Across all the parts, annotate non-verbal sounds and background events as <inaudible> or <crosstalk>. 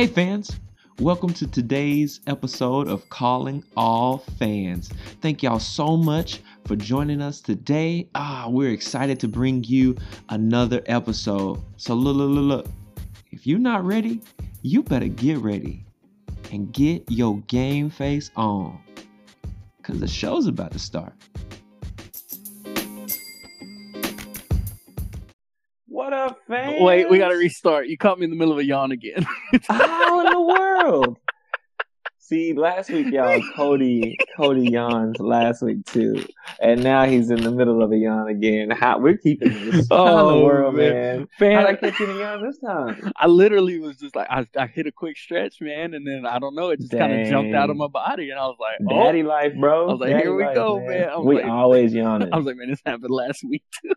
Hey, fans. Welcome to today's episode of Calling All Fans. Thank y'all so much for joining us today. Ah, we're excited to bring you another episode. So, look, look, look, look. If you're not ready, you better get ready and get your game face on because the show's about to start. Wait, we gotta restart. You caught me in the middle of a yawn again. <laughs> How in the world? See, last week y'all <laughs> Cody Cody yawns last week too, and now he's in the middle of a yawn again. How we're keeping this <laughs> oh, in the oh, world, man. man. How'd I catch you in a yawn this time? I literally was just like, I, I hit a quick stretch, man, and then I don't know, it just kind of jumped out of my body, and I was like, oh. "Daddy life, bro." I was like, Daddy "Here we life, go, man." man." we like, always yawning. I was like, "Man, this happened last week too."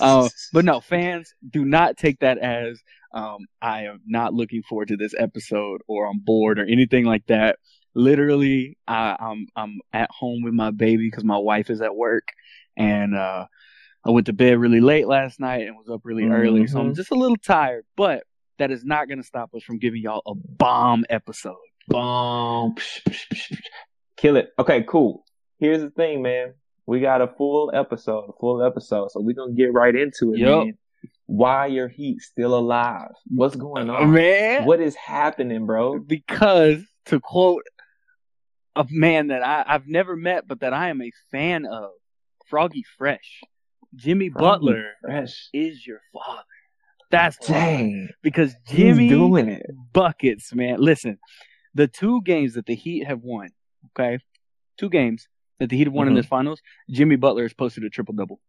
Uh, <laughs> but no, fans, do not take that as um, I am not looking forward to this episode or I'm bored or anything like that. Literally, I, I'm I'm at home with my baby because my wife is at work, and uh, I went to bed really late last night and was up really mm-hmm. early, so I'm just a little tired. But that is not going to stop us from giving y'all a bomb episode. Bomb, kill it. Okay, cool. Here's the thing, man. We got a full episode, a full episode, so we're gonna get right into it, Yep. man. Why your heat still alive? What's going on? man, What is happening, bro? because to quote a man that I, I've never met but that I am a fan of, Froggy Fresh, Jimmy Butler Fresh. is your father. That's. Dang. because He's Jimmy doing it. buckets, man. Listen, the two games that the Heat have won, okay, two games that the Heat have won in Mhm. this finals, Jimmy Butler has posted a triple double,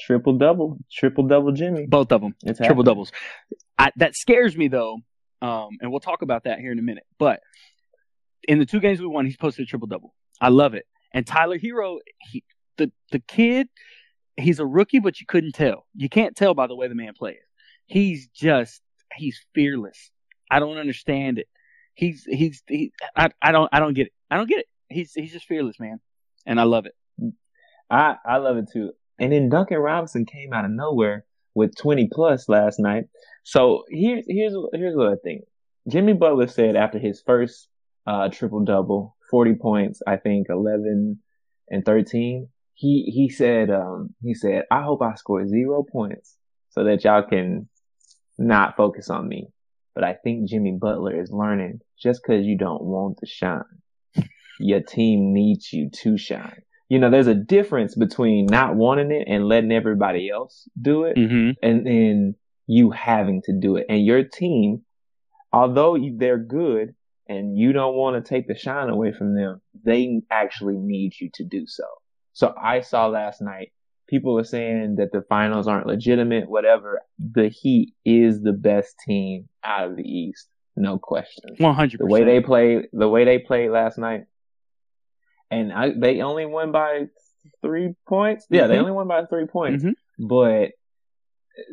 Triple double. Triple double Jimmy. both of them. It's triple happening. doubles. I, that scares me though, um, and we'll talk about that here in a minute. But in the two games we won, he's posted a triple double. I love it. And Tyler Herro, he, the the kid, he's a rookie, but you couldn't tell. You can't tell by the way the man plays. He's just he's fearless. I don't understand it. He's he's he, I I don't I don't get it. I don't get it. He's he's just fearless, man, and I love it. I I love it too. And then Duncan Robinson came out of nowhere with 20 plus last night. So here's here's here's what I think. Jimmy Butler said after his first uh, triple double, 40 points, I think 11 and 13. He he said um he said I hope I score zero points so that y'all can not focus on me. But I think Jimmy Butler is learning just because you don't want to shine, your team needs you to shine you know, there's a difference between not wanting it and letting everybody else do it Mm-hmm. and then you having to do it. And your team, although they're good and you don't want to take the shine away from them, they actually need you to do so. So I saw last night, people are saying that the finals aren't legitimate, whatever. The Heat is the best team out of the East. No question One hundred the way they played the way they played last night and I, they only won by three points yeah they Mhm. only won by three points Mhm. but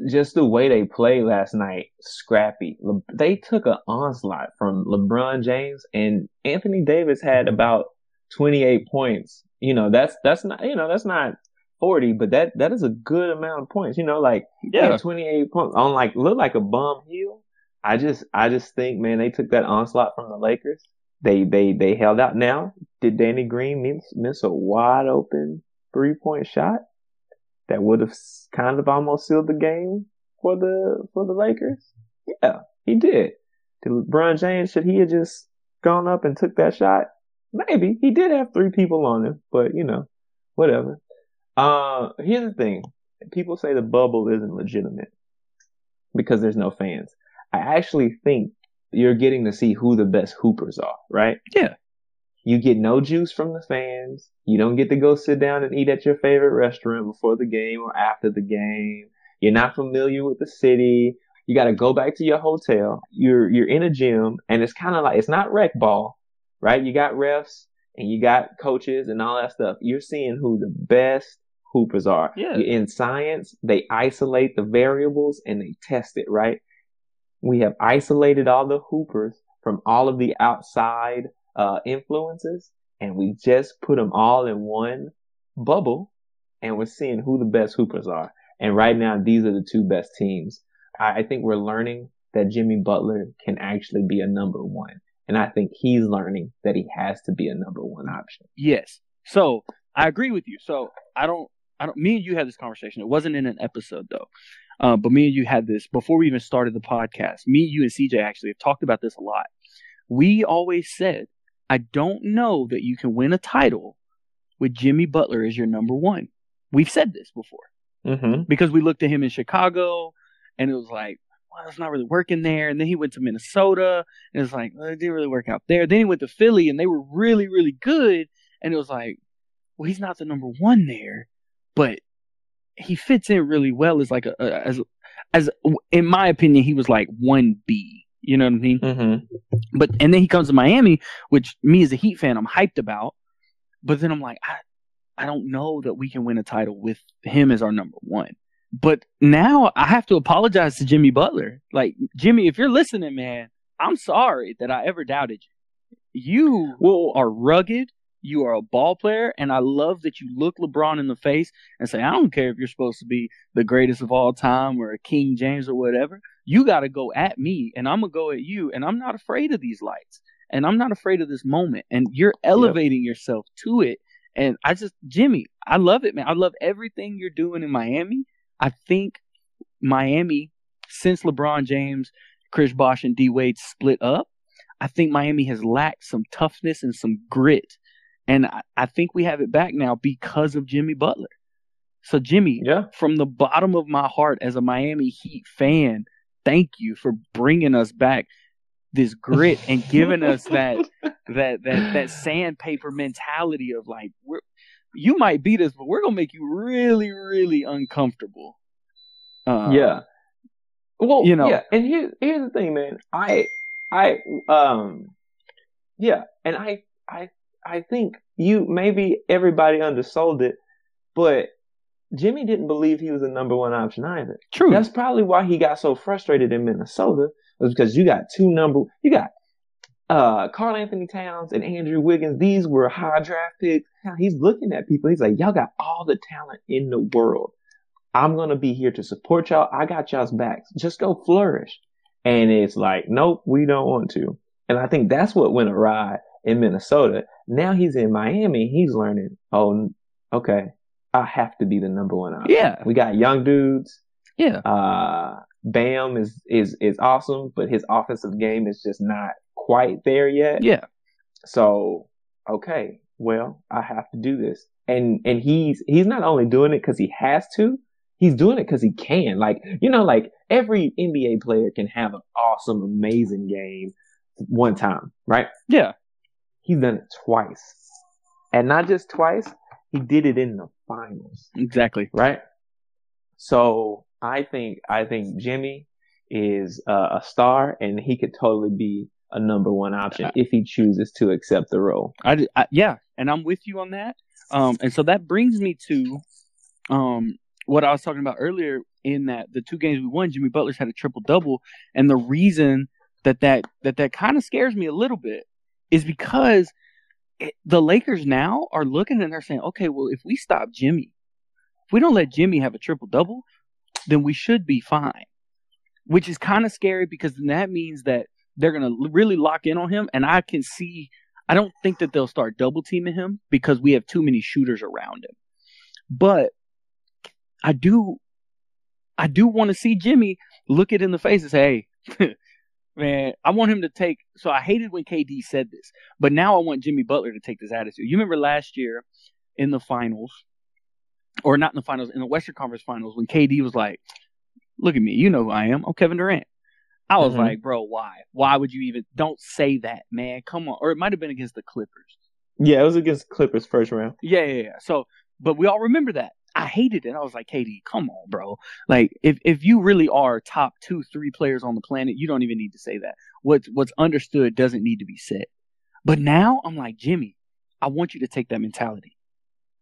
just the way they played last night scrappy Le- they took an onslaught from lebron james and anthony davis had about 28 points you know that's that's not you know that's not 40 but that that is a good amount of points you know like yeah, 28 points on like look like a bum heel. I just I just think man they took that onslaught from the Lakers. They they they held out. Now did Danny Green miss, miss a wide open three point shot that would have kind of almost sealed the game for the for the Lakers? Yeah, he did. Did LeBron James should he have just gone up and took that shot? Maybe he did have three people on him, but you know, whatever. Uh, here's the thing people say the bubble isn't legitimate because there's no fans. I actually think you're getting to see who the best hoopers are, right? Yeah. You get no juice from the fans. You don't get to go sit down and eat at your favorite restaurant before the game or after the game. You're not familiar with the city. You got to go back to your hotel. You're you're in a gym and it's kind of like it's not rec ball, right? You got refs and you got coaches and all that stuff. You're seeing who the best hoopers are. Yeah. In science, they isolate the variables and they test it, right? We have isolated all the hoopers from all of the outside uh, influences and we just put them all in one bubble and we're seeing who the best hoopers are. And right now, these are the two best teams. I, I think we're learning that Jimmy Butler can actually be a number one. And I think he's learning that he has to be a number one option. Yes. So I agree with you. So I don't, I don't, me and you had this conversation. It wasn't in an episode though. Uh, but me and you had this before we even started the podcast. Me, you, and CJ actually have talked about this a lot. We always said, I don't know that you can win a title with Jimmy Butler as your number one. We've said this before Mm-hmm. because we looked at him in Chicago and it was like, well, it's not really working there. And then he went to Minnesota and it was like, well, it didn't really work out there. Then he went to Philly and they were really, really good. And it was like, well, he's not the number one there, but he fits in really well as like a, a as as in my opinion, he was like one B. You know what I mean? Mm-hmm. But and then he comes to Miami, which me as a Heat fan, I'm hyped about. But then I'm like, I, I don't know that we can win a title with him as our number one. But now I have to apologize to Jimmy Butler. Like Jimmy, if you're listening, man, I'm sorry that I ever doubted you. You Well, are rugged. You are a ball player, and I love that you look LeBron in the face and say, "I don't care if you're supposed to be the greatest of all time or a King James or whatever. You got to go at me, and I'm gonna go at you, and I'm not afraid of these lights, and I'm not afraid of this moment, and you're elevating yourself to it. And I just, Jimmy, I love it, man. I love everything you're doing in Miami. I think Miami, since LeBron James, Chris Bosh, and D Wade split up, I think Miami has lacked some toughness and some grit. And I, I think we have it back now because of Jimmy Butler. So, Jimmy, yeah. from the bottom of my heart as a Miami Heat fan, thank you for bringing us back this grit and giving us that <laughs> that that that sandpaper mentality of like we're you might beat us, but we're gonna make you really, really uncomfortable. Uh, yeah. Well, you know. yeah. And here's here's the thing, man. I I um yeah, and I I I think you maybe everybody undersold it, but Jimmy didn't believe he was a number one option either. true. That's probably why he got so frustrated in Minnesota was because you got two number you got uh Karl-Anthony Towns and Andrew Wiggins. These were high draft picks. Hell, He's looking at people. He's like, y'all got all the talent in the world. I'm gonna be here to support y'all. I got y'all's backs. Just go flourish. And it's like, nope, we don't want to. And I think that's what went awry in Minnesota. Now he's in Miami. He's learning. Oh, okay. I have to be the number one option. Yeah. We got young dudes. yeah. Uh, Bam is, is, is awesome, but his offensive game is just not quite there yet. Yeah. So, okay, well, I have to do this. And, and he's, he's not only doing it cause he has to, he's doing it cause he can. Like, you know, like every NBA player can have an awesome, amazing game one time, right? Yeah. He's done it twice. And not just twice, he did it in the finals Exactly. right? So I think I think Jimmy is uh, a star, and he could totally be a number one option if he chooses to accept the role. I, I yeah, and I'm with you on that. Um, and so that brings me to um what I was talking about earlier. In that the two games we won, Jimmy Butler's had a triple double, and the reason that that that that kind of scares me a little bit is because it, the Lakers now are looking and they're saying, okay, well, if we stop Jimmy, if we don't let Jimmy have a triple double, then we should be fine. Which is kind of scary because then that means that they're gonna l- really lock in on him, and I can see. I don't think that they'll start double teaming him because we have too many shooters around him. But I do, I do want to see Jimmy look it in the face and say, "Hey, <laughs> man, I want him to take." So I hated when KD said this, but now I want Jimmy Butler to take this attitude. You remember last year in the finals, or not in the finals, in the Western Conference Finals, when KD was like, "Look at me, you know who I am. I'm Kevin Durant." I was Mhm. like, "Bro, why? Why would you even? Don't say that, man. Come on." Or it might have been against the Clippers. Yeah, it was against Clippers first round. Yeah, yeah, yeah. So, but we all remember that. I hated it. I was like, KD, come on, bro. Like, if if you really are top two, three players on the planet, you don't even need to say that. What's what's understood doesn't need to be said. But now I'm like, Jimmy, I want you to take that mentality.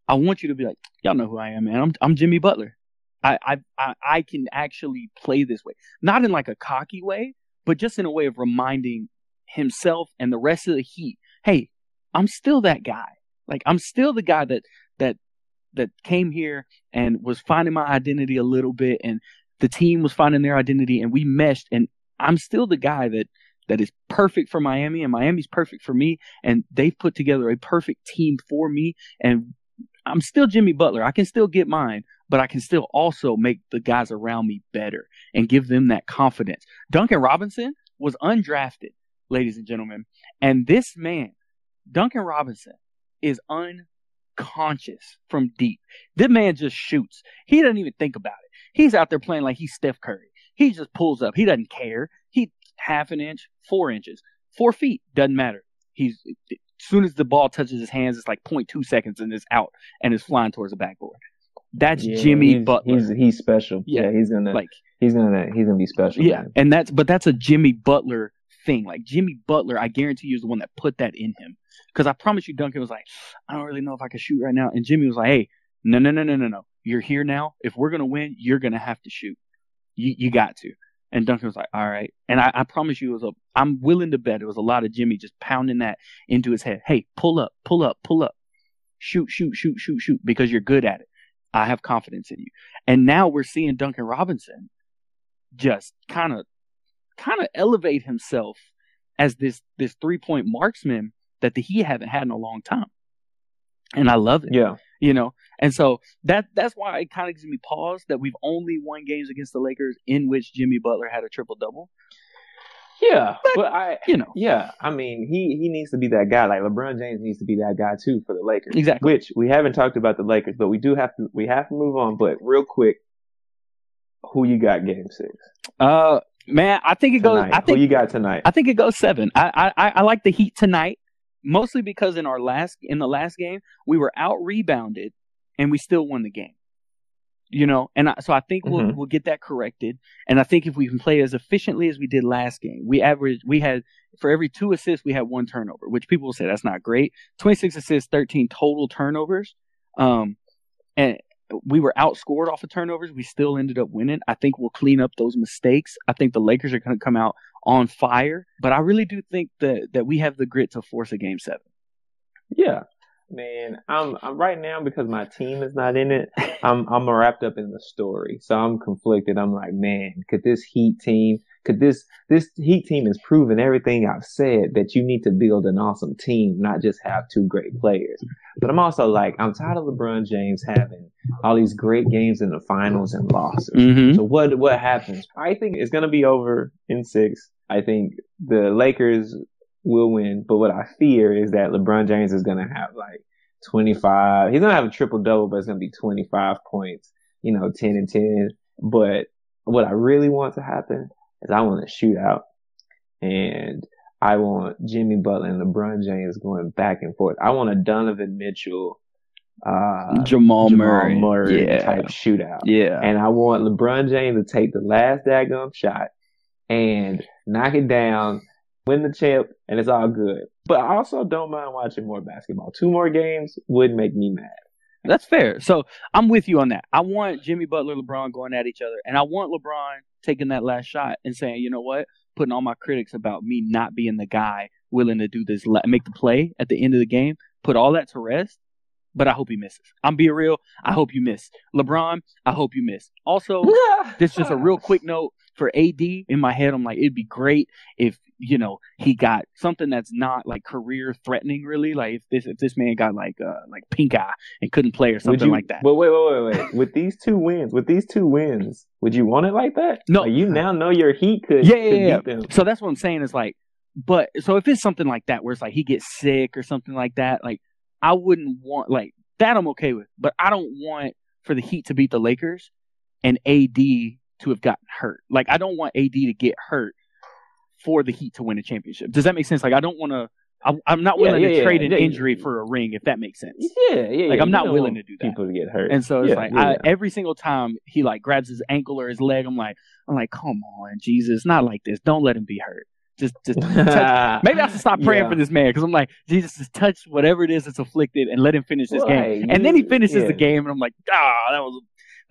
I want you to be like, y'all know who I am, man. I'm I'm Jimmy Butler. I I I, I can actually play this way, not in like a cocky way, but just in a way of reminding himself and the rest of the Heat, hey, I'm still that guy. Like I'm still the guy that that that came here and was finding my identity a little bit and the team was finding their identity and we meshed and I'm still the guy that that is perfect for Miami and Miami's perfect for me and they've put together a perfect team for me and I'm still Jimmy Butler. I can still get mine, but I can still also make the guys around me better and give them that confidence. Duncan Robinson was undrafted, ladies and gentlemen, and this man, Duncan Robinson, is unconscious from deep. This man just shoots. He doesn't even think about it. He's out there playing like he's Steph Curry. He just pulls up. He doesn't care. He half an inch, four inches, four feet, doesn't matter. He's as soon as the ball touches his hands, it's like 0.2 seconds and it's out and it's flying towards the backboard. That's Yeah, Jimmy he's, Butler. He's he's special. Yeah. Yeah, he's gonna like he's gonna he's gonna be special. yeah, man. and that's but that's a Jimmy Butler thing. Like Jimmy Butler, I guarantee you is the one that put that in him. Because I promise you, Duncan was like, I don't really know if I can shoot right now, and Jimmy was like, Hey, no, no, no, no, no, no. You're here now. If we're gonna win, you're gonna have to shoot. You you got to. And Duncan was like, All right. And I, I promise you, it was a. I'm willing to bet it was a lot of Jimmy just pounding that into his head. Hey, pull up, pull up, pull up, shoot, shoot, shoot, shoot, shoot, because you're good at it. I have confidence in you. And now we're seeing Duncan Robinson just kind of kind of elevate himself as this this three point marksman that the, he haven't had in a long time. And I love it, Yeah. you know. And so that that's why it kind of gives me pause that we've only won games against the Lakers in which Jimmy Butler had a triple double. Yeah. But I You know, yeah, I mean he he needs to be that guy. Like LeBron James needs to be that guy too for the Lakers. exactly. Which we haven't talked about the Lakers, but we do have to we have to move on. But real quick, who you got game six? Uh, man, I think it goes. Tonight. I think who you got tonight? I think it goes seven. I, I I like the Heat tonight, mostly because in our last in the last game we were out rebounded and we still won the game. You know, and I, so I think we'll Mhm. we'll get that corrected. And I think if we can play as efficiently as we did last game, we averaged we had for every two assists we had one turnover, which people will say that's not great. Twenty six assists, thirteen total turnovers. Um, and we were outscored off of turnovers. We still ended up winning. I think we'll clean up those mistakes. I think the Lakers are going to come out on fire, but I really do think that that we have the grit to force a game seven. Yeah. Man, I'm, I'm right now because my team is not in it. <laughs> I'm I'm wrapped up in the story, so I'm conflicted. I'm like, man, could this Heat team, could this this Heat team has proven everything I've said that you need to build an awesome team, not just have two great players. But I'm also like, I'm tired of LeBron James having all these great games in the finals and losses. Mm-hmm. So what what happens? I think it's gonna be over in six. I think the Lakers will win, but what I fear is that LeBron James is gonna have like twenty five. He's gonna have a triple double, but it's gonna be twenty five points. You know, ten and ten. But what I really want to happen is I want a shootout, and I want Jimmy Butler and LeBron James going back and forth. I want a Donovan Mitchell, uh, Jamal, Jamal Murray, Murray yeah, type shootout. yeah. And I want LeBron James to take the last daggum shot and knock it down, win the champ, and it's all good. But I also don't mind watching more basketball. Two more games would make me mad. That's fair. So I'm with you on that. I want Jimmy Butler, LeBron going at each other, and I want LeBron taking that last shot and saying, you know what, putting all my critics about me not being the guy willing to do this, make the play at the end of the game, put all that to rest. But I hope he misses. I'm being real. I hope you miss. LeBron, I hope you miss. Also, <laughs> this is just a real quick note for AD. In my head, I'm like, it'd be great if you know he got something that's not like career threatening, really. Like if this if this man got like uh like pink eye and couldn't play or something you, like that. But wait, wait, wait, wait. with these two wins, with these two wins, would you want it like that? No. Like, you now know your Heat could, Yeah, yeah, could yeah. beat them. So that's what I'm saying is like, but so if it's something like that where it's like he gets sick or something like that, like I wouldn't want like that. I'm okay with, but I don't want for the Heat to beat the Lakers and AD to have gotten hurt. Like I don't want AD to get hurt for the Heat to win a championship. Does that make sense? Like I don't want to. I'm not willing yeah, to yeah. trade an Yeah, injury yeah. for a ring, if that makes sense. Yeah, yeah. Like. I'm not willing to do that. People to get hurt. And so it's like I, every single time he like grabs his ankle or his leg, I'm like, I'm like, come on, Jesus, not like this. Don't let him be hurt. Just, just <laughs> touch. Maybe I should stop praying for this man because I'm like, Jesus, just touch whatever it is that's afflicted and let him finish this game. Right, And then he finishes the game, and I'm like, ah, that was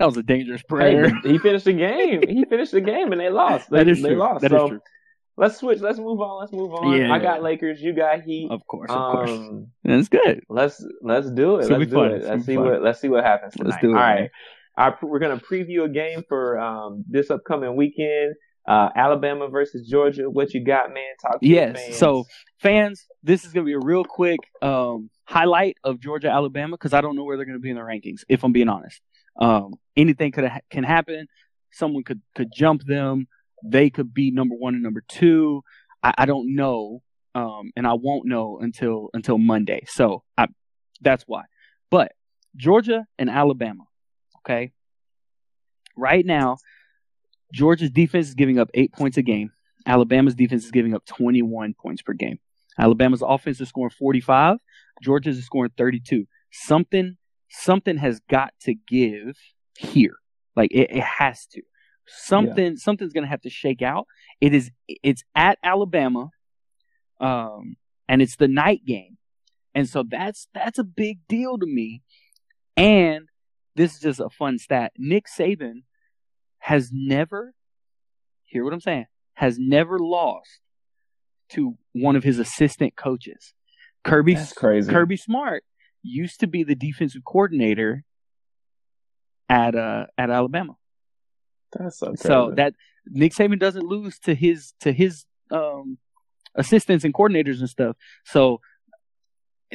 that was a dangerous Hey, prayer. but he finished the game. He <laughs> finished the game and they lost. They, that is they true. lost. That is so true. let's switch. Let's move on. Let's move on. Yeah. I got Lakers. You got Heat. Of course, of course. Um, That's good. let's let's do it. Let's do fun. it. It's Let's see fun. what let's see what happens tonight. Let's do it. All right. Our, we're gonna preview a game for um, this upcoming weekend. Uh, Alabama versus Georgia. What you got, man? Talk to yes. fans. So fans, this is gonna be a real quick um, highlight of Georgia Alabama because I don't know where they're gonna be in the rankings. If I'm being honest, um, anything could ha- can happen. Someone could could jump them. They could be number one and number two. I, I don't know, um, and I won't know until until Monday. So I, that's why. But Georgia and Alabama, okay. Right now, Georgia's defense is giving up eight points a game. Alabama's defense is giving up 21 points per game. Alabama's offense is scoring 45. Georgia's is scoring 32. Something, something has got to give here. Like it, it has to. Something, something's going to have to shake out. It is, it's at Alabama, um, and it's the night game, and so that's that's a big deal to me. And this is just a fun stat. Nick Saban has never, hear what I'm saying, has never lost to one of his assistant coaches. Kirby That's crazy. Kirby Smart used to be the defensive coordinator at uh at Alabama. That's so. So that Nick Saban doesn't lose to his to his um assistants and coordinators and stuff. So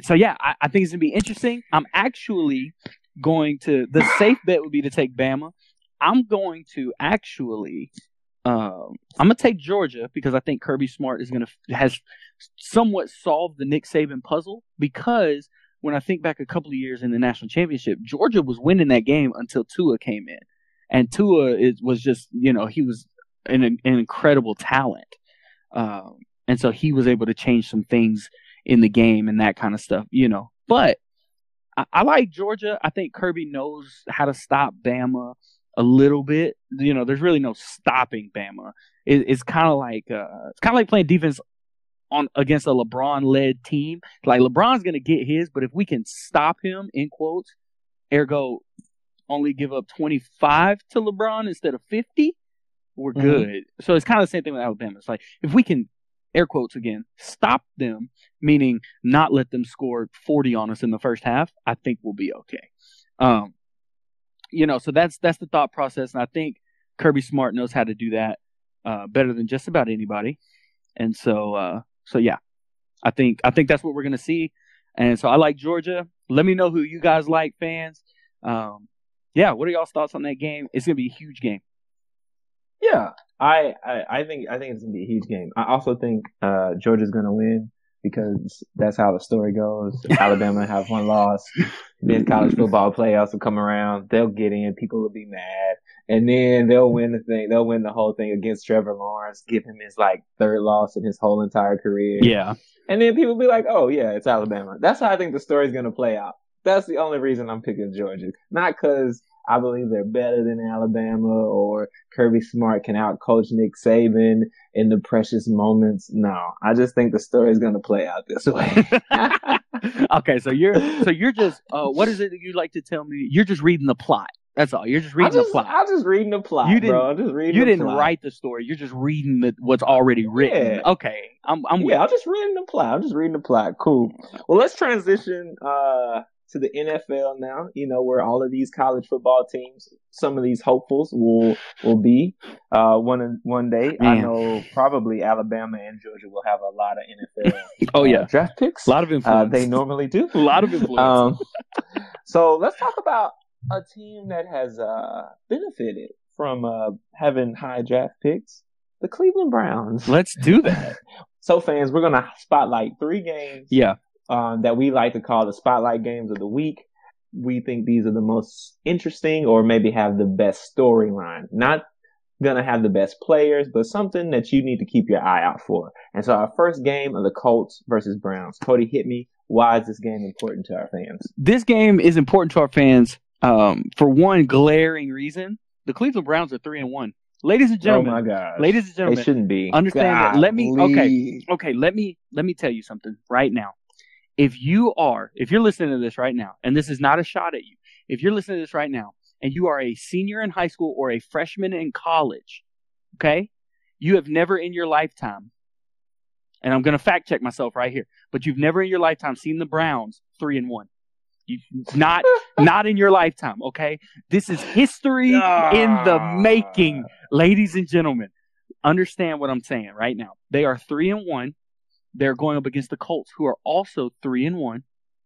so yeah, I, I think it's gonna be interesting. I'm actually going to the safe bet would be to take Bama. I'm going to actually um, I'm gonna take Georgia because I think Kirby Smart is gonna has somewhat solved the Nick Saban puzzle. Because when I think back a couple of years in the national championship, Georgia was winning that game until Tua came in, and Tua is, was just you know he was an, an incredible talent, um, and so he was able to change some things in the game and that kind of stuff, you know. But I, I like Georgia. I think Kirby knows how to stop Bama a little bit. You know, there's really no stopping Bama. It, it's kind of like uh, it's kind of like playing defense on against a LeBron-led team. Like LeBron's gonna get his, but if we can stop him in quotes, ergo only give up 25 to LeBron instead of 50, we're Mhm. good. So it's kind of the same thing with Alabama. It's like if we can air quotes again stop them, meaning not let them score 40 on us in the first half, I think we'll be okay. Um, you know, so that's that's the thought process, and I think Kirby Smart knows how to do that uh, better than just about anybody. And so, uh, so yeah, I think I think that's what we're gonna see. And so I like Georgia. Let me know who you guys like, fans. Um, yeah, what are y'all's thoughts on that game? It's gonna be a huge game. Yeah, I, I I think I think it's gonna be a huge game. I also think uh, Georgia's gonna win because that's how the story goes. <laughs> Alabama have one loss. Then college football playoffs will come around. They'll get in. People will be mad, and then they'll win the thing. They'll win the whole thing against Trevor Lawrence, give him his like third loss in his whole entire career. Yeah, And then people be like, "Oh yeah, it's Alabama." That's how I think the story's gonna play out. That's the only reason I'm picking Georgia, not because I believe they're better than Alabama or Kirby Smart can outcoach Nick Saban in the precious moments. No, I just think the story's gonna play out this way. <laughs> <laughs> okay, so you're so you're just uh, what is it that you like to tell me? You're just reading the plot. That's all. You're just reading just, the plot. I'm just reading the plot, You didn't- bro. I'm just reading. you didn't plot. write the story. You're just reading the, what's already written. Yeah. Okay, I'm I'm Yeah, I'm just reading the plot. I'm just reading the plot. Cool. Well, let's transition uh, to the NFL now. You know, where all of these college football teams, some of these hopefuls will will be uh, one one day. I know probably Alabama and Georgia will have a lot of NFL. <laughs> Oh uh, yeah, draft picks. a lot of Uh, influence. they normally do. a <laughs> lot of influence. Um, so let's talk about a team that has uh, benefited from uh, having high draft picks. The Cleveland Browns. <laughs> Let's do that. So, fans, we're gonna spotlight three games Yeah, um, that we like to call the spotlight games of the week. We think these are the most interesting, or maybe have the best storyline. Not gonna have the best players, but something that you need to keep your eye out for. And so, our first game of the Colts versus Browns. Cody, hit me. Why is this game important to our fans? this game is important to our fans um, for one glaring reason. The Cleveland Browns are three and one. Ladies and gentlemen, oh my god, ladies and gentlemen, they shouldn't be. understand that. Let me- okay. Okay, let me let me tell you something right now. If you are, if you're listening to this right now, and this is not a shot at you, if you're listening to this right now, and you are a senior in high school or a freshman in college, okay, you have never in your lifetime, and I'm going to fact check myself right here, but you've never in your lifetime seen the Browns three and one. Not not in your lifetime, okay? This is history in the making, ladies and gentlemen. understand what I'm saying right now. They are three and one. They're going up against the Colts, who are also three and one,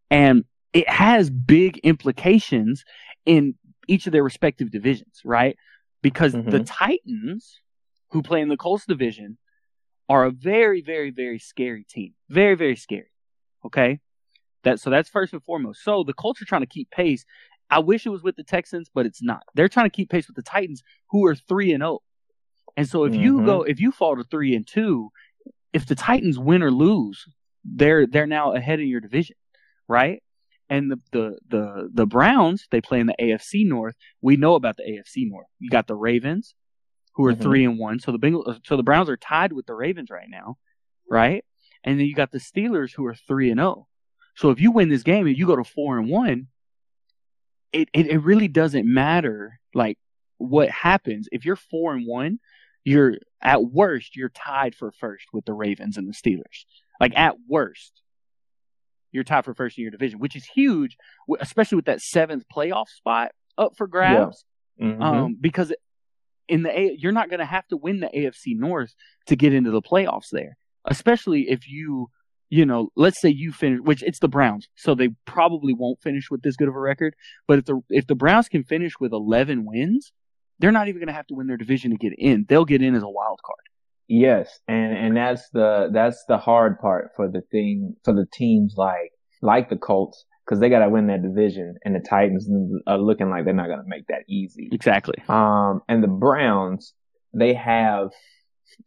and it has big implications in each of their respective divisions, right? Because Mhm. the Titans, who play in the Colts division, are a very, very, very scary team. Very, very scary. Okay, that so that's first and foremost. So the Colts are trying to keep pace. I wish it was with the Texans, but it's not. They're trying to keep pace with the Titans, who are three and zero. And so if you Mhm. go, if you fall to three and two, if the Titans win or lose, they're they're now ahead in your division, right? And the the the the Browns they play in the AFC North. We know about the AFC North. You got the Ravens, who are Mhm. three and one. So the Bengals, so the Browns are tied with the Ravens right now, right? And then you got the Steelers, who are three and zero. So if you win this game and you go to four and one, it, it, it really doesn't matter like what happens. If you're four and one, you're at worst you're tied for first with the Ravens and the Steelers. Like at worst, you're tied for first in your division, which is huge, especially with that seventh playoff spot up for grabs. Mhm. Um, because in the A, you're not going to have to win the AFC North to get into the playoffs there, especially if you, you know, let's say you finish, which it's the Browns, so they probably won't finish with this good of a record. But if the if the Browns can finish with 11 wins, they're not even going to have to win their division to get in. They'll get in as a wild card. Yes, and and that's the that's the hard part for the thing for the teams like like the Colts because they got to win that division, and the Titans are looking like they're not going to make that easy. Exactly. Um, and the Browns they have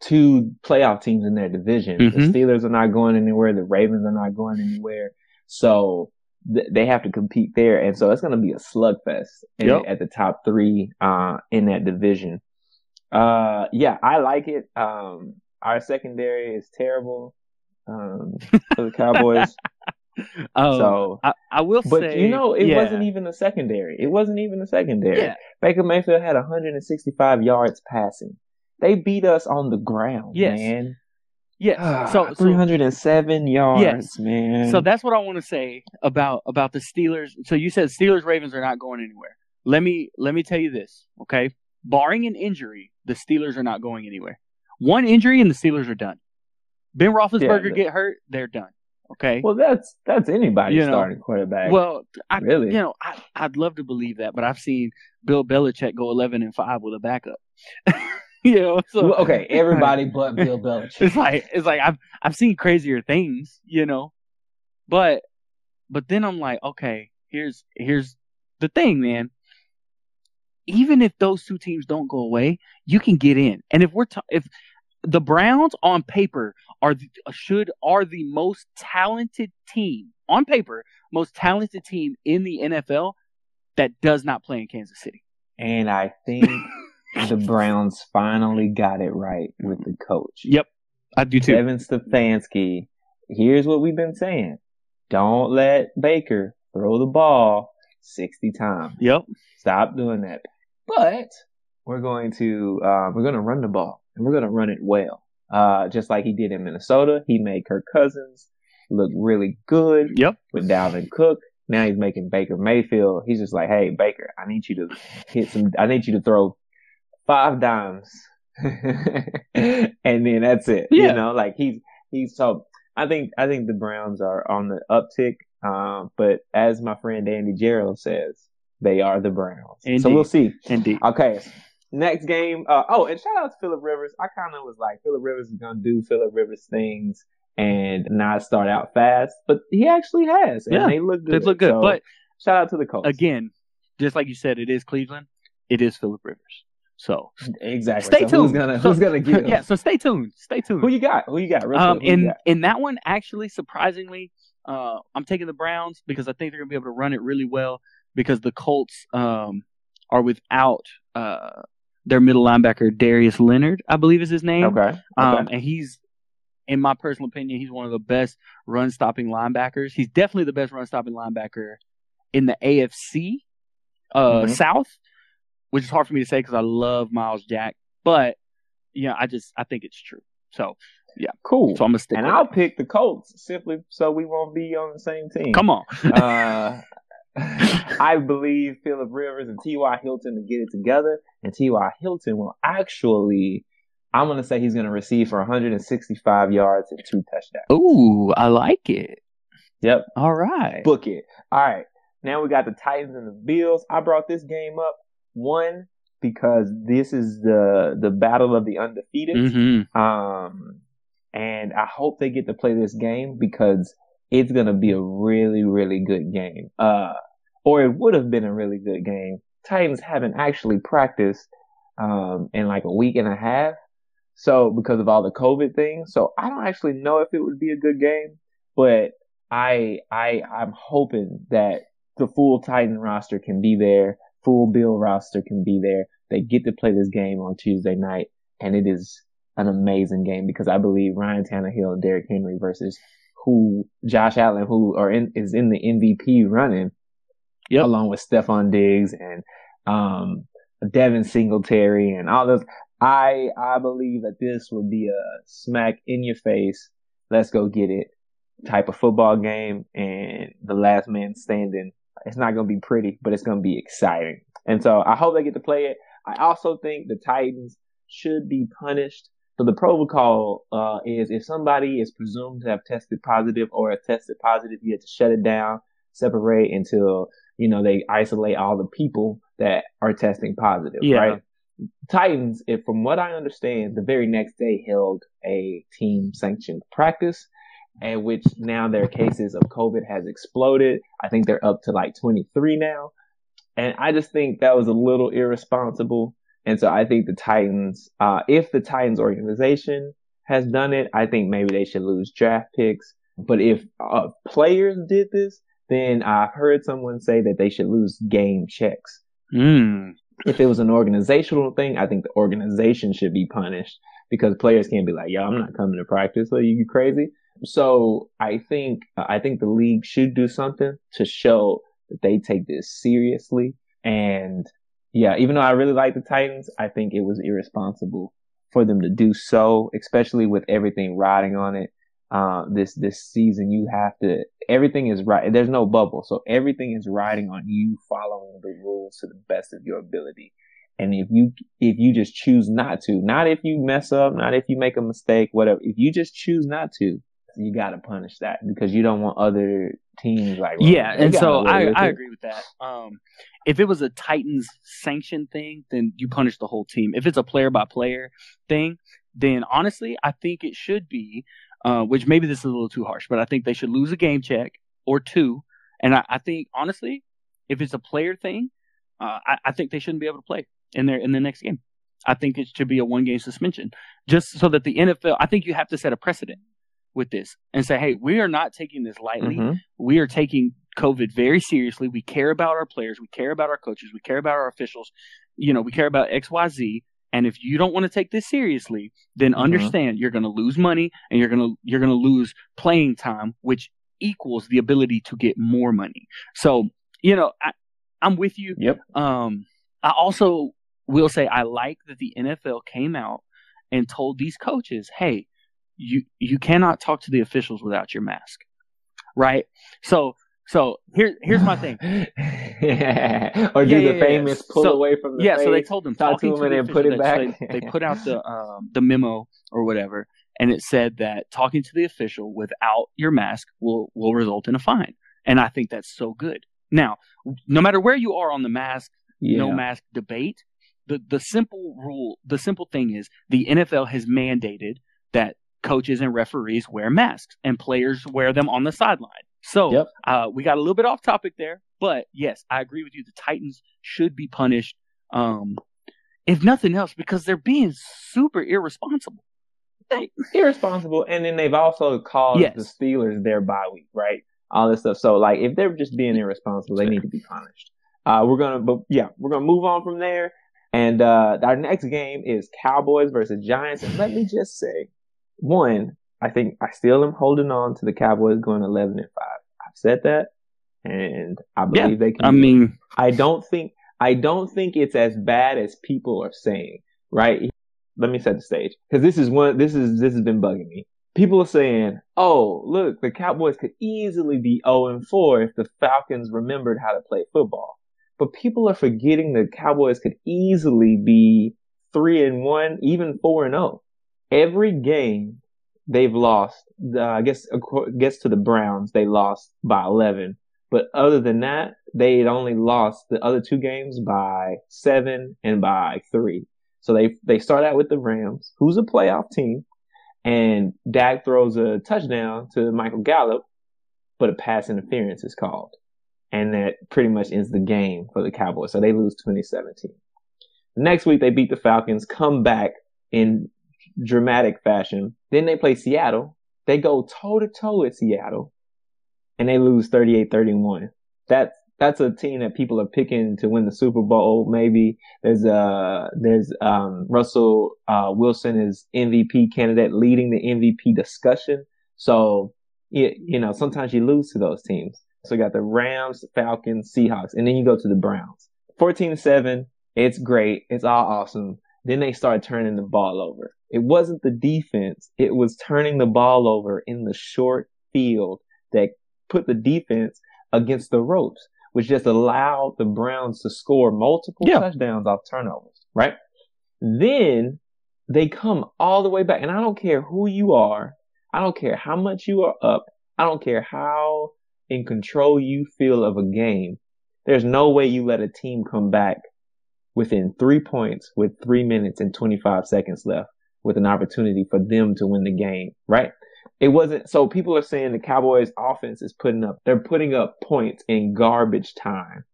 two playoff teams in their division. Mhm. The Steelers are not going anywhere. The Ravens are not going anywhere. So th- they have to compete there, and so it's going to be a slugfest in- Yep. at the top three uh, in that division. Uh, yeah, I like it. Um, our secondary is terrible um, for the Cowboys. Um, <laughs> so, I, I will but say, you know, it yeah, wasn't even the secondary. It wasn't even the secondary. Yeah. Baker Mayfield had 165 yards passing. They beat us on the ground, Yes. man. Yeah. So, so 307 yards, man. So that's what I want to say about about the Steelers. So you said Steelers Ravens are not going anywhere. Let me let me tell you this, okay? Barring an injury, the Steelers are not going anywhere. One injury and the Steelers are done. Ben Roethlisberger the- get hurt, they're done. Okay. well, that's that's anybody You know, starting quarterback. Well, I really. you know I, I'd love to believe that, but I've seen Bill Belichick go eleven and five with a backup. <laughs> you know, so Well, okay, <laughs> everybody but Bill Belichick. it's like it's like I've I've seen crazier things, you know. But but then I'm like, okay, here's here's the thing, man. Even if those two teams don't go away, you can get in. And if we're ta- if the Browns on paper are the, should are the most talented team on paper, most talented team in the NFL that does not play in Kansas City. And I think <laughs> the Browns finally got it right with the coach. Yep, I do too. Kevin Stefanski. Here's what we've been saying. Don't let Baker throw the ball 60 times. Yep. Stop doing that. But we're going to uh, we're going to run the ball and we're going to run it well. Uh, just like he did in Minnesota, he made Kirk Cousins look really good Yep. with Dalvin Cook. Now he's making Baker Mayfield. He's just like, hey Baker, I need you to hit some. I need you to throw five dimes, <laughs> and then that's it. Yeah. You know, like he's he's so. I think I think the Browns are on the uptick. Um, but as my friend Andy Gerald says, they are the Browns. Indeed. So we'll see. Indeed. Okay. Next game. Uh, oh, and shout out to Philip Rivers. I kind of was like, Philip Rivers is gonna do Philip Rivers things and not start out fast, but he actually has, and Yeah, they look good. They look good, So, but shout out to the Colts. again, just like you said, it is Cleveland. It is Philip Rivers. So exactly. stay So tuned. Who's gonna So- Who's gonna him? yeah, so stay tuned. Stay tuned. Who you got? Who you got? Real um, in got? in that one, actually, surprisingly, uh, I'm taking the Browns because I think they're gonna be able to run it really well because the Colts um are without uh their middle linebacker Darius Leonard, I believe is his name. Okay. Okay. Um, and he's, in my personal opinion, he's one of the best run stopping linebackers. He's definitely the best run stopping linebacker in the AFC uh, Mhm. South, which is hard for me to say because I love Myles Jack. But yeah, I just I think it's true. So yeah, cool. so I'm gonna stick. and I'll it. pick the Colts simply so we won't be on the same team. come on. uh, <laughs> I believe Philip Rivers and T.Y. Hilton to get it together, and T.Y. Hilton will actually I'm going to say he's going to receive for 165 yards and two touchdowns. Ooh, I like it. Yep. All right. Book it. All right. Now we got the Titans and the Bills. I brought this game up one because this is the the battle of the undefeated. Mm-hmm. Um, and I hope they get to play this game because it's gonna be a really really good game. Uh, or it would have been a really good game. Titans haven't actually practiced um in like a week and a half. So because of all the COVID things, so I don't actually know if it would be a good game, but I I I'm hoping that the full Titan roster can be there, full Bill roster can be there. They get to play this game on Tuesday night, and it is an amazing game because I believe Ryan Tannehill and Derrick Henry versus who Josh Allen, who are in, is in the MVP running, Yep. along with Stefon Diggs and um, Devin Singletary and all those. I I believe that this would be a smack in your face, let's go get it type of football game, and the last man standing. It's not going to be pretty, but it's going to be exciting. And so I hope they get to play it. I also think the Titans should be punished. So the protocol uh, is if somebody is presumed to have tested positive or have tested positive, you have to shut it down, separate until you know they isolate all the people that are testing positive. Yeah. Right. Titans, if from what I understand, the very next day held a team sanctioned practice, and which now their cases of COVID has exploded. I think they're up to like 23 now. And I just think that was a little irresponsible. And so I think the Titans, uh, if the Titans organization has done it, I think maybe they should lose draft picks. But if uh, players did this, then I've heard someone say that they should lose game checks. Mm. If it was an organizational thing, I think the organization should be punished because players can't be like, "Yo, I'm not coming to practice. Are you crazy?" So I think I think the league should do something to show that they take this seriously. And yeah, even though I really like the Titans, I think it was irresponsible for them to do so, especially with everything riding on it. Uh, this this season, you have to everything is right. There's no bubble, so everything is riding on you following the rules to the best of your ability. And if you if you just choose not to, not if you mess up, not if you make a mistake, whatever. If you just choose not to, you got to punish that because you don't want other teams like well, Yeah, and so I, I agree with that. Um, if it was a Titans sanction thing, then you punish the whole team. If it's a player by player thing, then honestly, I think it should be, uh, which maybe this is a little too harsh, but I think they should lose a game check or two. And I, I think honestly, if it's a player thing, uh, I, I think they shouldn't be able to play in their in the next game. I think it should be a one game suspension, just so that the NFL. I think you have to set a precedent with this and say, hey, we are not taking this lightly Mhm. we are taking COVID very seriously. We care about our players. We care about our coaches. We care about our officials. You know, we care about X, Y, Z. And if you don't want to take this seriously, then Mhm. understand you're going to lose money and you're going to you're going to lose playing time, which equals the ability to get more money. So, you know, I, I'm with you. Yep. Um, I also will say I like that the NFL came out and told these coaches, "Hey, you you cannot talk to the officials without your mask." Right? So so here here's my thing. <laughs> or do Yeah, the yeah, yeah. famous pull So- away from the Yeah, face. so they told them talk to them and then put it back. They, they put out the <laughs> um, the memo or whatever, and it said that talking to the official without your mask will will result in a fine. And I think that's so good. Now, no matter where you are on the mask yeah. no mask debate. The the simple rule, the simple thing is the NFL has mandated that coaches and referees wear masks and players wear them on the sideline. So Yep. uh, we got a little bit off topic there, but yes, I agree with you. The Titans should be punished, um, if nothing else, because they're being super irresponsible. irresponsible, and then they've also caused Yes. the Steelers their bye week, right? All this stuff. So, like, if they're just being irresponsible, they Sure. need to be punished. Uh, we're gonna, but yeah, we're gonna move on from there. And uh, our next game is Cowboys versus Giants. And let me just say, one, I think I still am holding on to the Cowboys going eleven and five. I've said that, and I Yeah, believe they can. I mean, I don't think I don't think it's as bad as people are saying. Right? Let me set the stage because this is one. This is this has been bugging me. People are saying, "Oh, look, the Cowboys could easily be 0 and 4 if the Falcons remembered how to play football." But people are forgetting the Cowboys could easily be 3 and 1, even 4 and 0. Every game they've lost. Uh, I guess gets to the Browns, they lost by 11. But other than that, they had only lost the other two games by seven and by three. So they they start out with the Rams, who's a playoff team, and Dak throws a touchdown to Michael Gallup, but a pass interference is called, and that pretty much ends the game for the Cowboys. So they lose 2017. Next week they beat the Falcons, come back in dramatic fashion. Then they play Seattle. They go toe to toe with Seattle and they lose 38-31. That's that's a team that people are picking to win the Super Bowl. Maybe there's uh there's um Russell uh, Wilson is MVP candidate leading the MVP discussion. So you, you know sometimes you lose to those teams. So you got the Rams, Falcons, Seahawks, and then you go to the Browns. 14-7. It's great. It's all awesome. Then they started turning the ball over. It wasn't the defense. It was turning the ball over in the short field that put the defense against the ropes, which just allowed the Browns to score multiple yeah. touchdowns off turnovers, right? Then they come all the way back. And I don't care who you are. I don't care how much you are up. I don't care how in control you feel of a game. There's no way you let a team come back within three points with three minutes and 25 seconds left with an opportunity for them to win the game, right? It wasn't, so people are saying the Cowboys offense is putting up, they're putting up points in garbage time.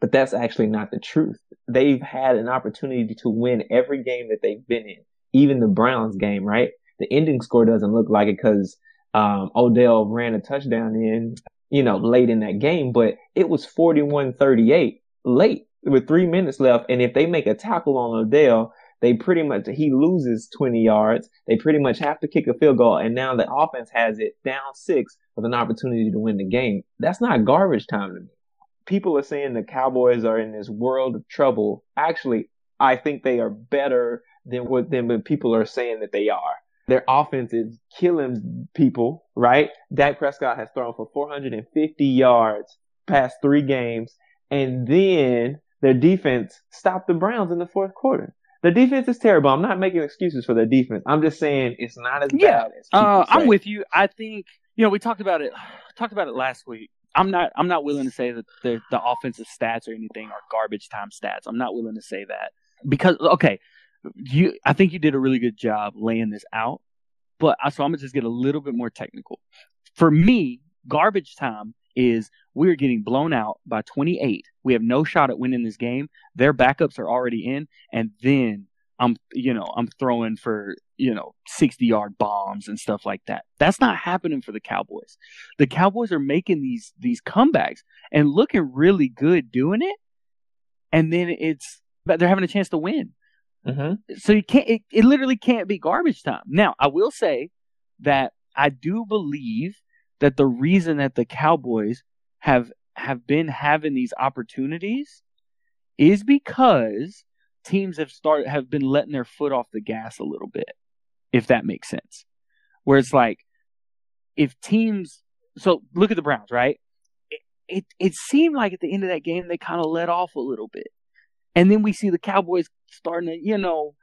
But that's actually not the truth. They've had an opportunity to win every game that they've been in, even the Browns game, right? The ending score doesn't look like it because um, Odell ran a touchdown in, you know, late in that game, but it was 41-38 late with three minutes left. And if they make a tackle on Odell, they pretty much, he loses 20 yards. They pretty much have to kick a field goal. And now the offense has it down six with an opportunity to win the game. That's not garbage time to me. People are saying the Cowboys are in this world of trouble. Actually, I think they are better than what, than what people are saying that they are. Their offense is killing people, right? Dak Prescott has thrown for 450 yards past three games. And then their defense stopped the Browns in the fourth quarter. The defense is terrible. I'm not making excuses for their defense. I'm just saying it's not as yeah, bad as uh, I'm with you. I think you know we talked about it <sighs> talked about it last week. I'm not I'm not willing to say that the the offensive stats or anything are garbage time stats. I'm not willing to say that because okay, you I think you did a really good job laying this out. But so I'm gonna just get a little bit more technical. For me, garbage time is we're getting blown out by 28. We have no shot at winning this game. Their backups are already in, and then I'm, you know, I'm throwing for, you know, 60 yard bombs and stuff like that. That's not happening for the Cowboys. The Cowboys are making these these comebacks and looking really good doing it, and then it's they're having a chance to win. Mm-hmm. So you can't. It, it literally can't be garbage time. Now, I will say that I do believe that the reason that the Cowboys have have been having these opportunities is because teams have started have been letting their foot off the gas a little bit, if that makes sense. Where it's like if teams so look at the Browns, right? It it, it seemed like at the end of that game they kind of let off a little bit. And then we see the Cowboys starting to, you know,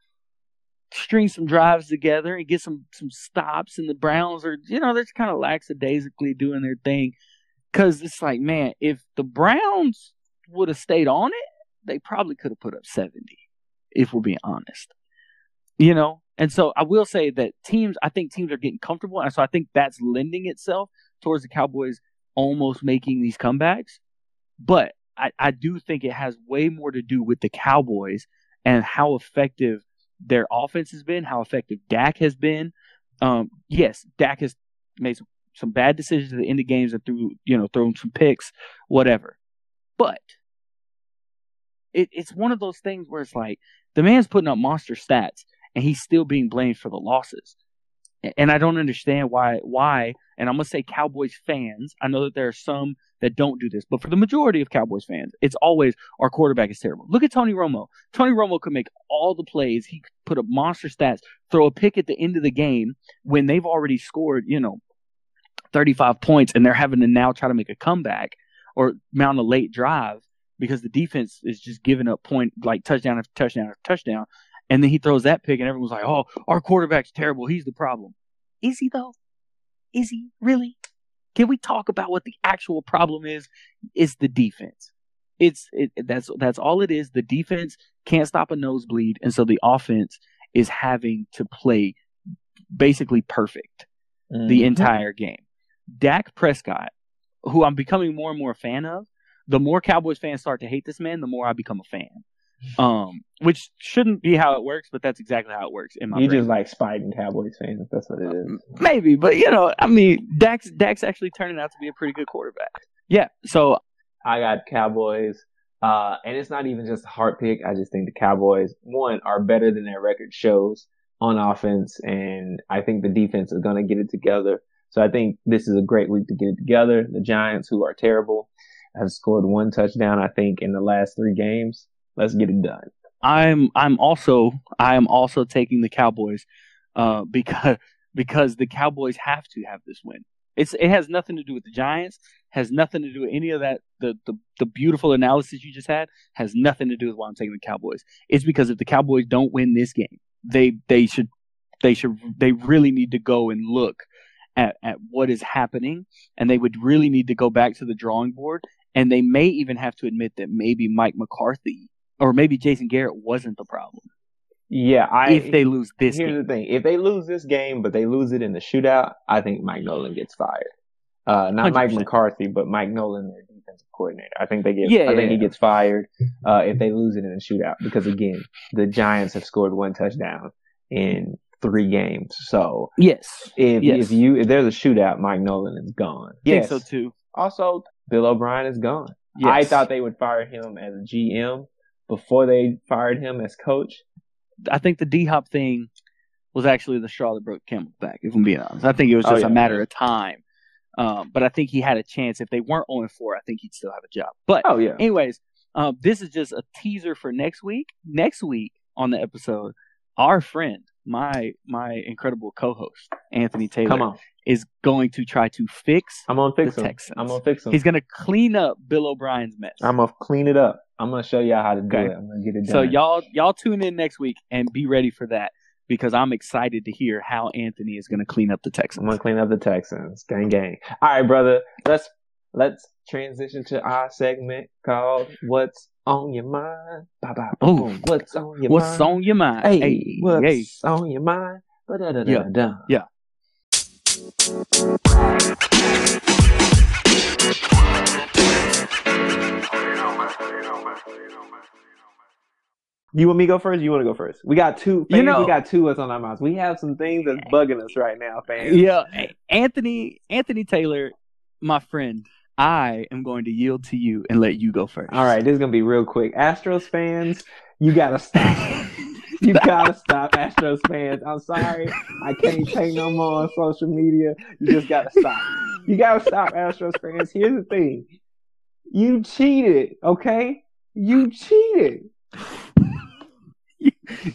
string some drives together and get some some stops, and the Browns are you know they're just kind of lackadaisically doing their thing because it's like man, if the Browns would have stayed on it, they probably could have put up seventy, if we're being honest. You know, and so I will say that teams, I think teams are getting comfortable, and so I think that's lending itself towards the Cowboys almost making these comebacks. But I, I do think it has way more to do with the Cowboys and how effective their offense has been, how effective Dak has been. Um, yes, Dak has made some, some bad decisions at the end of games and threw, you know, thrown some picks, whatever. But it, it's one of those things where it's like the man's putting up monster stats and he's still being blamed for the losses. And I don't understand why why and I'm gonna say Cowboys fans. I know that there are some that don't do this. But for the majority of Cowboys fans, it's always our quarterback is terrible. Look at Tony Romo. Tony Romo could make all the plays. He could put up monster stats, throw a pick at the end of the game when they've already scored, you know, 35 points and they're having to now try to make a comeback or mount a late drive because the defense is just giving up point like touchdown after touchdown after touchdown. And then he throws that pick, and everyone's like, "Oh, our quarterback's terrible. He's the problem." Is he though? Is he really? Can we talk about what the actual problem is? It's the defense? It's it, that's that's all it is. The defense can't stop a nosebleed, and so the offense is having to play basically perfect mm-hmm. the entire game. Dak Prescott, who I'm becoming more and more a fan of, the more Cowboys fans start to hate this man, the more I become a fan. <sighs> Um, which shouldn't be how it works, but that's exactly how it works in my. You brain. just like spiting Cowboys fans. That's what it is. Maybe, but you know, I mean, Dak's Dak's actually turning out to be a pretty good quarterback. Yeah, so I got Cowboys. Uh, and it's not even just a heart pick. I just think the Cowboys, one, are better than their record shows on offense. And I think the defense is going to get it together. So I think this is a great week to get it together. The Giants, who are terrible, have scored one touchdown, I think, in the last three games. Let's get it done. I'm I'm also I am also taking the Cowboys uh, <laughs> because because the Cowboys have to have this win. It's it has nothing to do with the Giants, has nothing to do with any of that. The, the the beautiful analysis you just had has nothing to do with why I'm taking the Cowboys. It's because if the Cowboys don't win this game, they they should they should they really need to go and look at, at what is happening and they would really need to go back to the drawing board and they may even have to admit that maybe Mike McCarthy or maybe Jason Garrett wasn't the problem. Yeah, I, if they lose this, here's game. the thing: if they lose this game, but they lose it in the shootout, I think Mike Nolan gets fired. Uh, not 100%. Mike McCarthy, but Mike Nolan, their defensive coordinator. I think they get. Yeah, I think he gets fired uh, if they lose it in the shootout because again, the Giants have scored one touchdown in three games. So yes, if yes. if you if there's a shootout, Mike Nolan is gone. Yes, so too. Also, Bill O'Brien is gone. Yes. I thought they would fire him as a GM before they fired him as coach. I think the D Hop thing was actually the straw that broke Camel's back. If I'm being honest, I think it was oh, just oh, yeah, a matter of time. Um, but I think he had a chance. If they weren't on 4, I think he'd still have a job. But oh yeah. Anyways, um, this is just a teaser for next week. Next week on the episode, our friend, my my incredible co-host Anthony Taylor, is going to try to fix. I'm gonna fix the him. Texans. I'm gonna fix him. He's gonna clean up Bill O'Brien's mess. I'm gonna clean it up. I'm gonna show y'all how to do okay. it. I'm gonna get it done. So y'all y'all tune in next week and be ready for that because I'm excited to hear how Anthony is gonna clean up the Texans. I'm gonna clean up the Texans. Gang gang. All right, brother. Let's let's transition to our segment called "What's on Your Mind." Bye bye. Oh, what's on your mind? what's mind? on your mind? Hey, hey what's hey. on your mind? Yeah. yeah. You want me to go first? You want to go first? We got two. You know, we got two what's on our minds. We have some things that's bugging us right now, fans. Yeah, Anthony, Anthony Taylor, my friend. I am going to yield to you and let you go first. All right, this is gonna be real quick. Astros fans, you gotta stop. <laughs> you gotta stop, Astros fans. I'm sorry, I can't take no more on social media. You just gotta stop. You gotta stop, Astros fans. Here's the thing: you cheated, okay? You cheated. <laughs>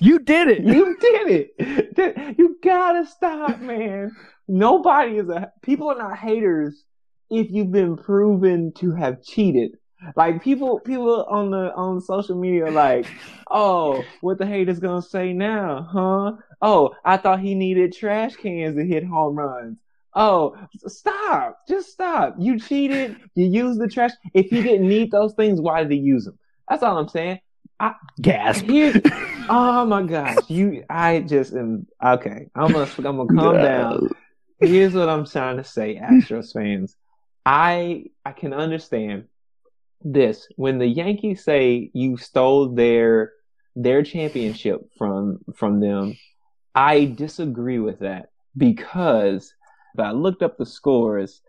You did it. You did it. You gotta stop, man. Nobody is a. People are not haters if you've been proven to have cheated. Like people, people on the on social media, are like, <laughs> oh, what the haters gonna say now, huh? Oh, I thought he needed trash cans to hit home runs. Oh, stop! Just stop! You cheated. You used the trash. If he didn't need those things, why did he use them? That's all I'm saying. I gasp. <laughs> oh my gosh, you! I just am okay. I'm gonna I'm gonna calm down. Here's what I'm trying to say, Astros fans. I I can understand this when the Yankees say you stole their their championship from from them. I disagree with that because I looked up the scores.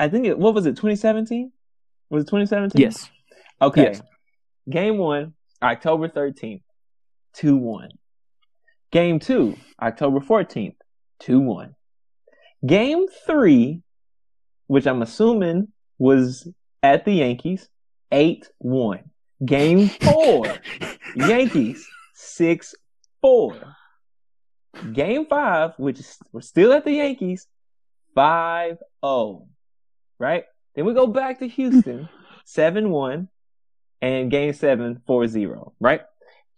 I think it what was it 2017? Was it 2017? Yes. Okay. Yes. Game 1, October 13th, 2-1. Game 2, October 14th, 2-1. Game 3, which I'm assuming was at the Yankees, 8 1. Game 4, <laughs> Yankees, 6 4. Game 5, which is, we're still at the Yankees, 5 0. Right? Then we go back to Houston, <laughs> 7 1. And game 7, 4 0. Right?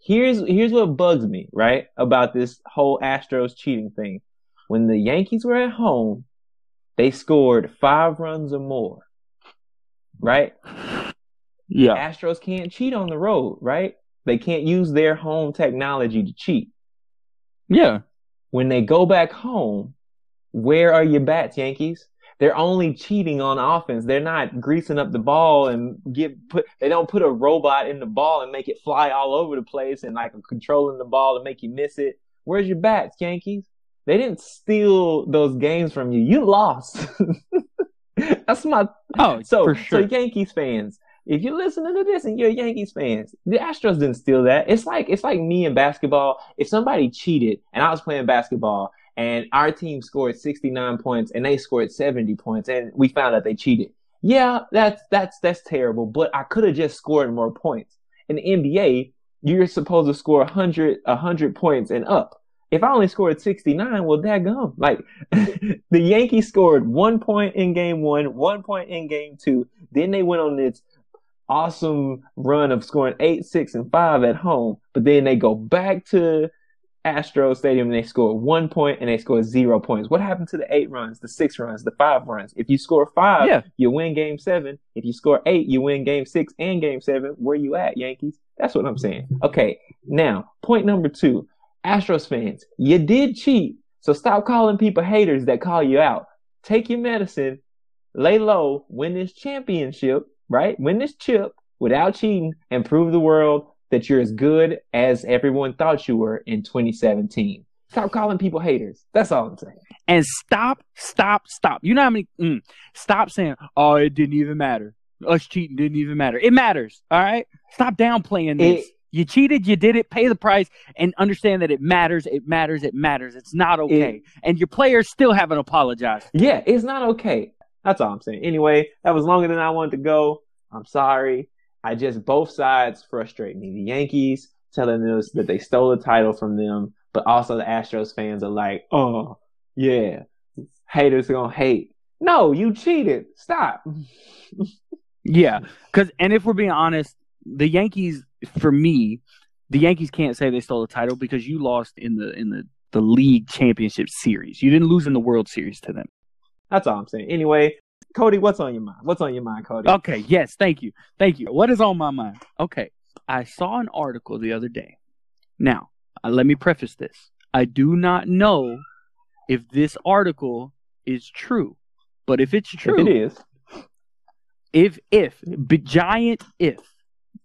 Here's here's what bugs me, right, about this whole Astros cheating thing. When the Yankees were at home, they scored five runs or more. Right? Yeah. Astros can't cheat on the road, right? They can't use their home technology to cheat. Yeah. When they go back home, where are your bats, Yankees? They're only cheating on offense. They're not greasing up the ball and give put. They don't put a robot in the ball and make it fly all over the place and like controlling the ball to make you miss it. Where's your bats, Yankees? They didn't steal those games from you. You lost. <laughs> That's my. Oh, so for sure. so Yankees fans, if you're listening to this and you're Yankees fans, the Astros didn't steal that. It's like it's like me in basketball. If somebody cheated and I was playing basketball and our team scored 69 points and they scored 70 points and we found out they cheated. Yeah, that's that's that's terrible, but I could have just scored more points. In the NBA, you're supposed to score 100 100 points and up. If I only scored 69, well, daggum. Like, <laughs> the Yankees scored one point in game one, one point in game two. Then they went on this awesome run of scoring eight, six, and five at home. But then they go back to Astro Stadium and they score one point and they score zero points. What happened to the eight runs, the six runs, the five runs? If you score five, Yeah. you win game seven. If you score eight, you win game six and game seven. Where you at, Yankees? That's what I'm saying. Okay. Now, point number two. Astros fans, you did cheat. So stop calling people haters that call you out. Take your medicine, lay low, win this championship, right? Win this chip without cheating and prove the world that you're as good as everyone thought you were in 2017. Stop calling people haters. That's all I'm saying. and stop, stop, stop. You know how many? Mm, stop saying, "Oh, it didn't even matter. Us cheating didn't even matter." It matters. All right. Stop downplaying this. It- you cheated. You did it. Pay the price and understand that it matters. It matters. It matters. It's not okay. and your players still haven't apologized. Yeah, it's not okay. That's all I'm saying. Anyway, that was longer than I wanted to go. I'm sorry. I just both sides frustrate me. The Yankees telling us that they stole the title from them, but also the Astros fans are like, oh, yeah, haters are gonna hate. No, you cheated. Stop. <laughs> Yeah, because and if we're being honest, the Yankees, for me, the Yankees can't say they stole the title because you lost in the in the the league championship series. You didn't lose in the World Series to them. That's all I'm saying. Anyway, Cody, what's on your mind? What's on your mind, Cody? Okay, yes, thank you, thank you. What is on my mind? Okay, I saw an article the other day. Now, uh, let me preface this: I do not know if this article is true, but if it's true, If it is, if if giant if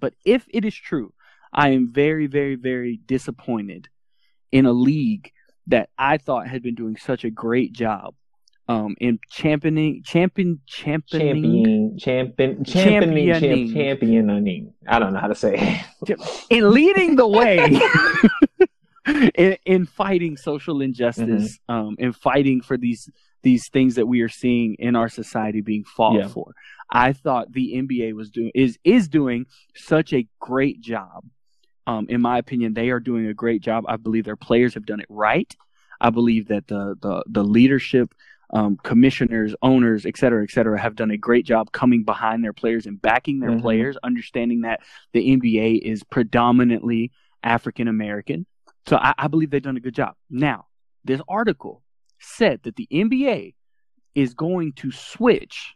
but if it is true i am very very very disappointed in a league that i thought had been doing such a great job um in championing champion championing champion, champion, championing, Championing. champ, championing. I don't know how to say it. in leading the way <laughs> in, in fighting social injustice um in fighting for these these things that we are seeing in our society being fought Yeah. for i thought the nba was doing is is doing such a great job um in my opinion they are doing a great job i believe their players have done it right i believe that the the the leadership um, commissioners, owners, et cetera, et cetera, have done a great job coming behind their players and backing their Mhm. players, understanding that the NBA is predominantly African American. So I, I believe they've done a good job. Now, this article said that the NBA is going to switch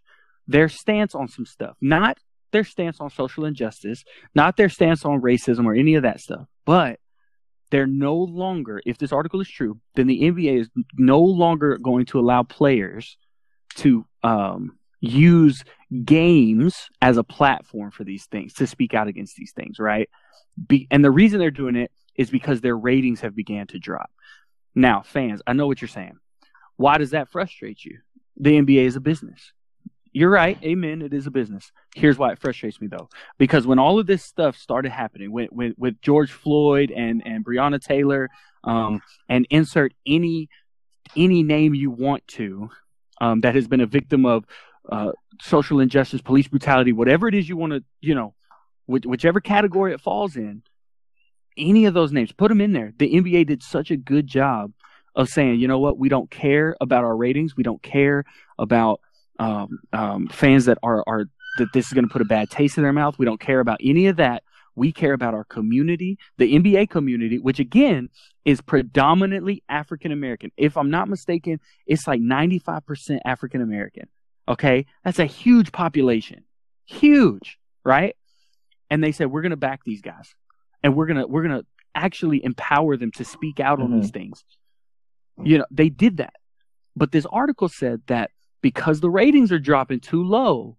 their stance on some stuff, not their stance on social injustice, not their stance on racism or any of that stuff, but they're no longer, if this article is true, then the NBA is no longer going to allow players to um, use games as a platform for these things to speak out against these things, right? Be, and the reason they're doing it is because their ratings have began to drop. Now, fans, I know what you're saying. Why does that frustrate you? The NBA is a business. You're right. Amen. It is a business. Here's why it frustrates me though, because when all of this stuff started happening, with with, with George Floyd and and Breonna Taylor, um, and insert any any name you want to, um, that has been a victim of uh, social injustice, police brutality, whatever it is you want to, you know, which, whichever category it falls in, any of those names, put them in there. The NBA did such a good job of saying, you know what, we don't care about our ratings, we don't care about um, um, fans that are are that this is going to put a bad taste in their mouth. We don't care about any of that. We care about our community, the NBA community, which again is predominantly African American. If I'm not mistaken, it's like 95% African American. Okay. That's a huge population. Huge. Right. And they said, we're going to back these guys and we're going to, we're going to actually empower them to speak out mm-hmm. on these things. You know, they did that. But this article said that because the ratings are dropping too low,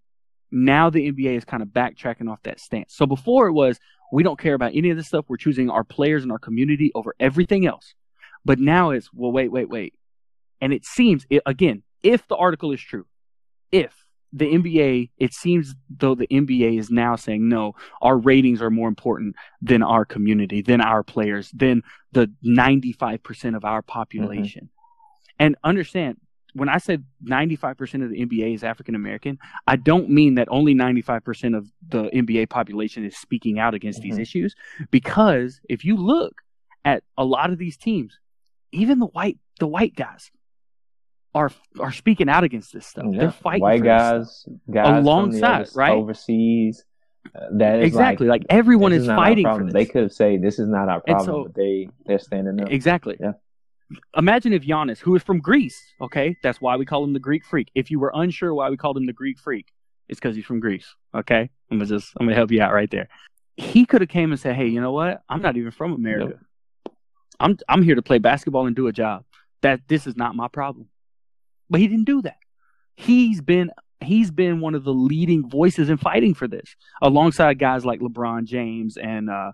now the NBA is kind of backtracking off that stance. So before it was, we don't care about any of this stuff. We're choosing our players and our community over everything else. But now it's, well, wait, wait, wait. And it seems, it, again, if the article is true, if the NBA, it seems though the NBA is now saying, no, our ratings are more important than our community, than our players, than the 95% of our population. Mm-hmm. And understand, when I said 95% of the NBA is African American, I don't mean that only 95% of the NBA population is speaking out against mm-hmm. these issues. Because if you look at a lot of these teams, even the white the white guys are are speaking out against this stuff. Yeah. They're fighting white guys, guys alongside, right? Overseas. Uh, that is exactly like, like everyone is, is fighting for this. They could say this is not our problem, so, but they they're standing up. Exactly. Yeah imagine if Giannis, who is from Greece, okay, that's why we call him the Greek Freak. If you were unsure why we called him the Greek Freak, it's because he's from Greece. Okay, I'm gonna just I'm gonna help you out right there. He could have came and said, "Hey, you know what? I'm not even from America. I'm I'm here to play basketball and do a job. That this is not my problem." But he didn't do that. He's been he's been one of the leading voices in fighting for this, alongside guys like LeBron James and uh,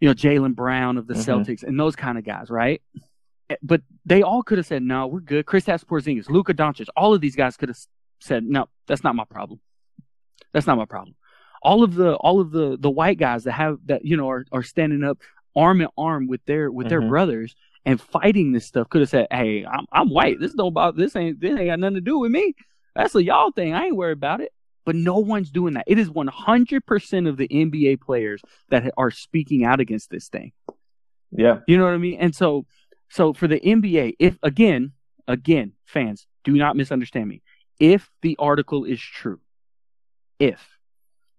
you know Jaylen Brown of the mm-hmm. Celtics and those kind of guys, right? Eh, but they all could have said, "No, we're good." Kristaps Porzingis, Luka Doncic, all of these guys could have said, "No, that's not my problem. That's not my problem." All of the all of the the white guys that have that you know are are standing up arm in arm with their with mm-hmm. their brothers and fighting this stuff could have said, "Hey, I'm I'm white. This don't about this ain't this ain't got nothing to do with me. That's a y'all thing. I ain't worried about it." But no one's doing that. It is 100% of the NBA players that are speaking out against this thing. Yeah. You know what I mean? And so so for the NBA, if again, again, fans, do not misunderstand me. If the article is true, if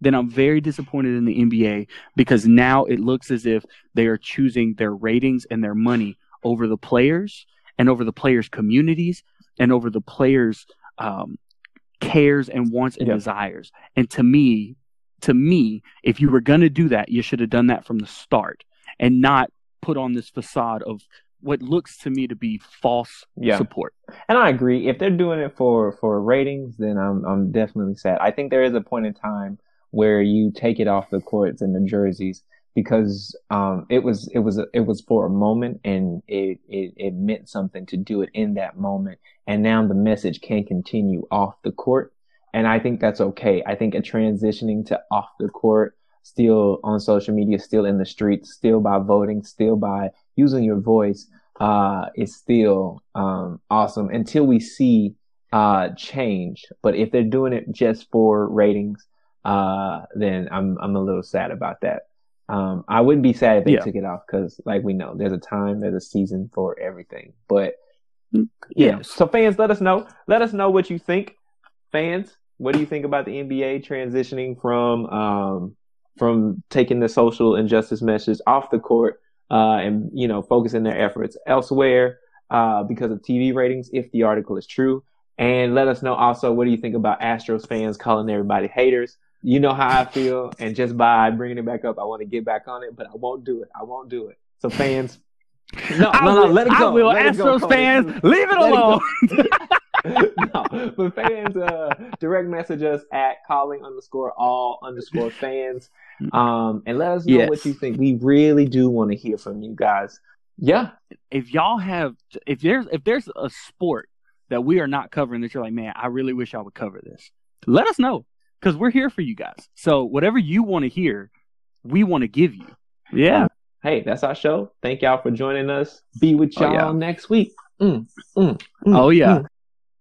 then I'm very disappointed in the NBA because now it looks as if they are choosing their ratings and their money over the players and over the players' communities and over the players' um, cares and wants and yep. desires. And to me, to me, if you were going to do that, you should have done that from the start and not put on this facade of what looks to me to be false yeah. support. And I agree. If they're doing it for for ratings, then I'm I'm definitely sad. I think there is a point in time where you take it off the courts and the jerseys because um, it was it was it was for a moment and it, it it meant something to do it in that moment. And now the message can continue off the court, and I think that's okay. I think a transitioning to off the court, still on social media, still in the streets, still by voting, still by using your voice uh, is still um, awesome until we see uh, change. But if they're doing it just for ratings, uh, then I'm I'm a little sad about that. Um, I wouldn't be sad if they yeah. took it off because, like we know, there's a time, there's a season for everything. But mm, yeah, so fans, let us know. Let us know what you think. Fans, what do you think about the NBA transitioning from um, from taking the social injustice message off the court uh, and you know focusing their efforts elsewhere uh, because of TV ratings if the article is true. And let us know also what do you think about Astros fans calling everybody haters. You know how I feel, and just by bringing it back up, I want to get back on it, but I won't do it. I won't do it. So fans, <laughs> no, no, no, let it go. I will. Let Astros go, fans, leave it let alone. It <laughs> <laughs> no, but fans, uh, direct message us at calling underscore all underscore fans, um, and let us know yes. what you think. We really do want to hear from you guys. Yeah, if y'all have, if there's if there's a sport that we are not covering that you're like, man, I really wish I would cover this. Let us know because we're here for you guys. So whatever you want to hear, we want to give you. Yeah. Hey, that's our show. Thank y'all for joining us. Be with y'all oh, yeah. next week. Mm, mm, mm, oh yeah. Mm.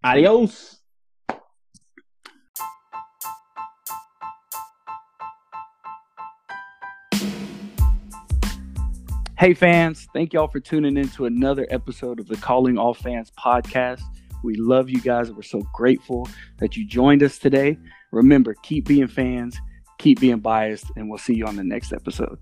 Adios. Hey fans, thank y'all for tuning in to another episode of the Calling All Fans podcast. We love you guys we're so grateful that you joined us today. Remember, keep being fans, keep being biased, and we'll see you on the next episode.